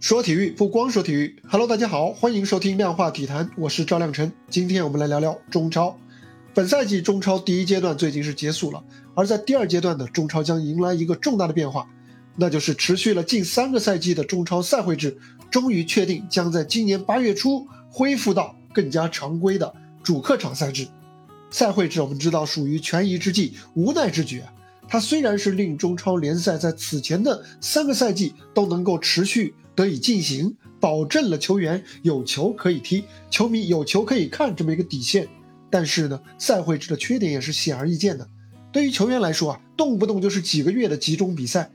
说体育不光说体育，Hello，大家好，欢迎收听量化体坛，我是赵亮晨。今天我们来聊聊中超。本赛季中超第一阶段最近是结束了，而在第二阶段呢，中超将迎来一个重大的变化，那就是持续了近三个赛季的中超赛会制，终于确定将在今年八月初恢复到更加常规的主客场赛制。赛会制我们知道属于权宜之计，无奈之举。它虽然是令中超联赛在此前的三个赛季都能够持续。得以进行，保证了球员有球可以踢，球迷有球可以看这么一个底线。但是呢，赛会制的缺点也是显而易见的。对于球员来说啊，动不动就是几个月的集中比赛，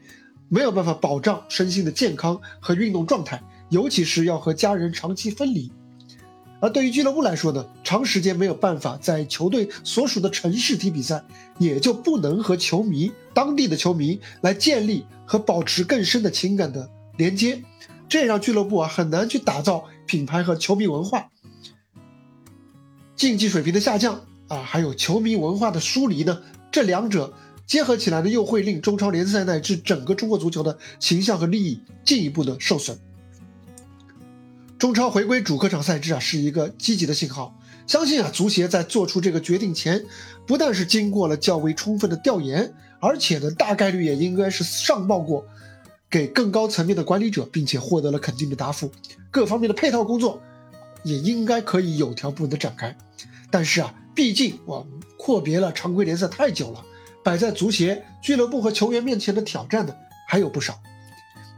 没有办法保障身心的健康和运动状态，尤其是要和家人长期分离。而对于俱乐部来说呢，长时间没有办法在球队所属的城市踢比赛，也就不能和球迷、当地的球迷来建立和保持更深的情感的连接。这让俱乐部啊很难去打造品牌和球迷文化，竞技水平的下降啊，还有球迷文化的疏离呢，这两者结合起来呢，又会令中超联赛乃至整个中国足球的形象和利益进一步的受损。中超回归主客场赛制啊，是一个积极的信号。相信啊，足协在做出这个决定前，不但是经过了较为充分的调研，而且呢，大概率也应该是上报过。给更高层面的管理者，并且获得了肯定的答复，各方面的配套工作也应该可以有条不紊的展开。但是啊，毕竟我阔别了常规联赛太久了，摆在足协、俱乐部和球员面前的挑战呢还有不少。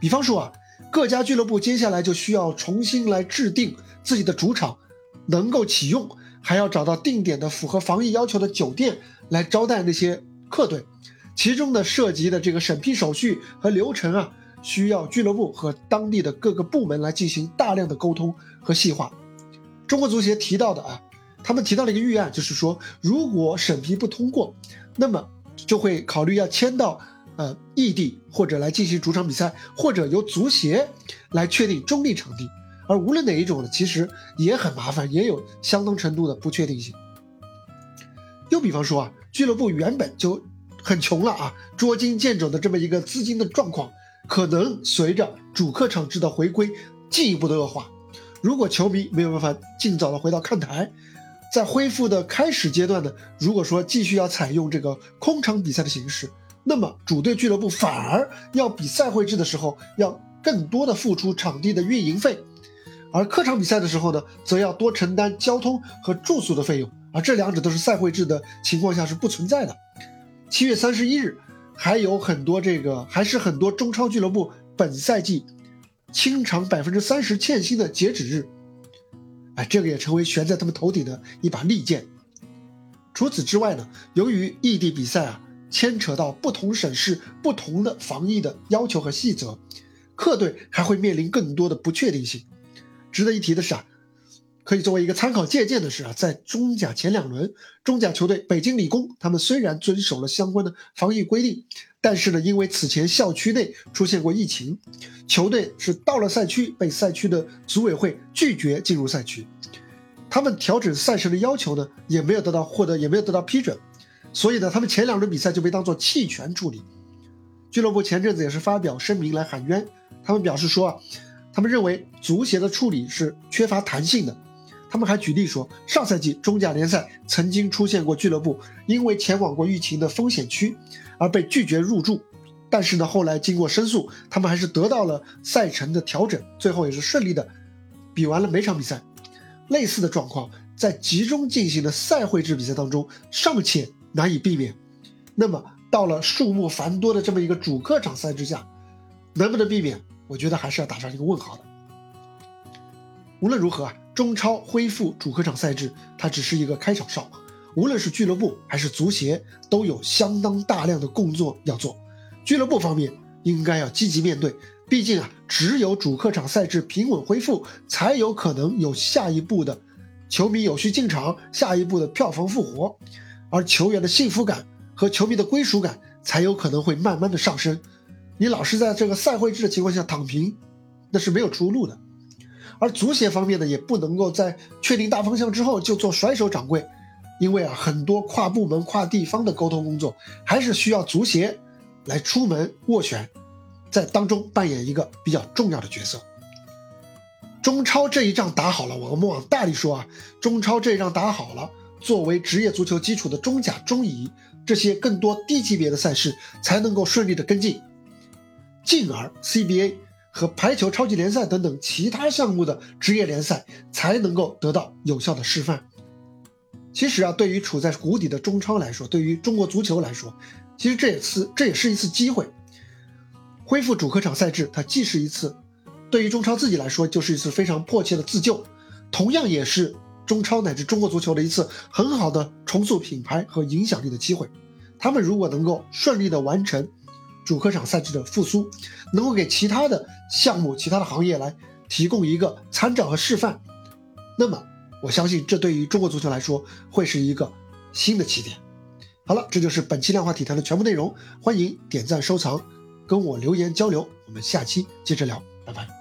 比方说啊，各家俱乐部接下来就需要重新来制定自己的主场能够启用，还要找到定点的符合防疫要求的酒店来招待那些客队，其中的涉及的这个审批手续和流程啊。需要俱乐部和当地的各个部门来进行大量的沟通和细化。中国足协提到的啊，他们提到了一个预案，就是说，如果审批不通过，那么就会考虑要迁到呃异地或者来进行主场比赛，或者由足协来确定中立场地。而无论哪一种呢，其实也很麻烦，也有相当程度的不确定性。又比方说啊，俱乐部原本就很穷了啊，捉襟见肘的这么一个资金的状况。可能随着主客场制的回归进一步的恶化，如果球迷没有办法尽早的回到看台，在恢复的开始阶段呢，如果说继续要采用这个空场比赛的形式，那么主队俱乐部反而要比赛会制的时候要更多的付出场地的运营费，而客场比赛的时候呢，则要多承担交通和住宿的费用，而这两者都是赛会制的情况下是不存在的。七月三十一日。还有很多这个，还是很多中超俱乐部本赛季清偿百分之三十欠薪的截止日，哎，这个也成为悬在他们头顶的一把利剑。除此之外呢，由于异地比赛啊，牵扯到不同省市不同的防疫的要求和细则，客队还会面临更多的不确定性。值得一提的是啊。可以作为一个参考借鉴的是啊，在中甲前两轮，中甲球队北京理工，他们虽然遵守了相关的防疫规定，但是呢，因为此前校区内出现过疫情，球队是到了赛区被赛区的组委会拒绝进入赛区，他们调整赛程的要求呢，也没有得到获得，也没有得到批准，所以呢，他们前两轮比赛就被当做弃权处理。俱乐部前阵子也是发表声明来喊冤，他们表示说啊，他们认为足协的处理是缺乏弹性的。他们还举例说，上赛季中甲联赛曾经出现过俱乐部因为前往过疫情的风险区而被拒绝入驻，但是呢，后来经过申诉，他们还是得到了赛程的调整，最后也是顺利的比完了每场比赛。类似的状况在集中进行的赛会制比赛当中尚且难以避免，那么到了数目繁多的这么一个主客场赛制下，能不能避免？我觉得还是要打上一个问号的。无论如何啊。中超恢复主客场赛制，它只是一个开场哨。无论是俱乐部还是足协，都有相当大量的工作要做。俱乐部方面应该要积极面对，毕竟啊，只有主客场赛制平稳恢复，才有可能有下一步的球迷有序进场，下一步的票房复活，而球员的幸福感和球迷的归属感才有可能会慢慢的上升。你老是在这个赛会制的情况下躺平，那是没有出路的。而足协方面呢，也不能够在确定大方向之后就做甩手掌柜，因为啊，很多跨部门、跨地方的沟通工作，还是需要足协来出门斡旋，在当中扮演一个比较重要的角色。中超这一仗打好了，我们往大里说啊，中超这一仗打好了，作为职业足球基础的中甲、中乙这些更多低级别的赛事才能够顺利的跟进，进而 CBA 和排球超级联赛等等其他项目的职业联赛才能够得到有效的示范。其实啊，对于处在谷底的中超来说，对于中国足球来说，其实这也是这也是一次机会，恢复主客场赛制，它既是一次。对于中超自己来说，就是一次非常迫切的自救，同样也是中超乃至中国足球的一次很好的重塑品牌和影响力的机会。他们如果能够顺利的完成主客场赛制的复苏，能够给其他的项目、其他的行业来提供一个参照和示范，那么我相信这对于中国足球来说会是一个新的起点。好了，这就是本期量化体坛的全部内容，欢迎点赞收藏，跟我留言交流，我们下期接着聊，拜拜。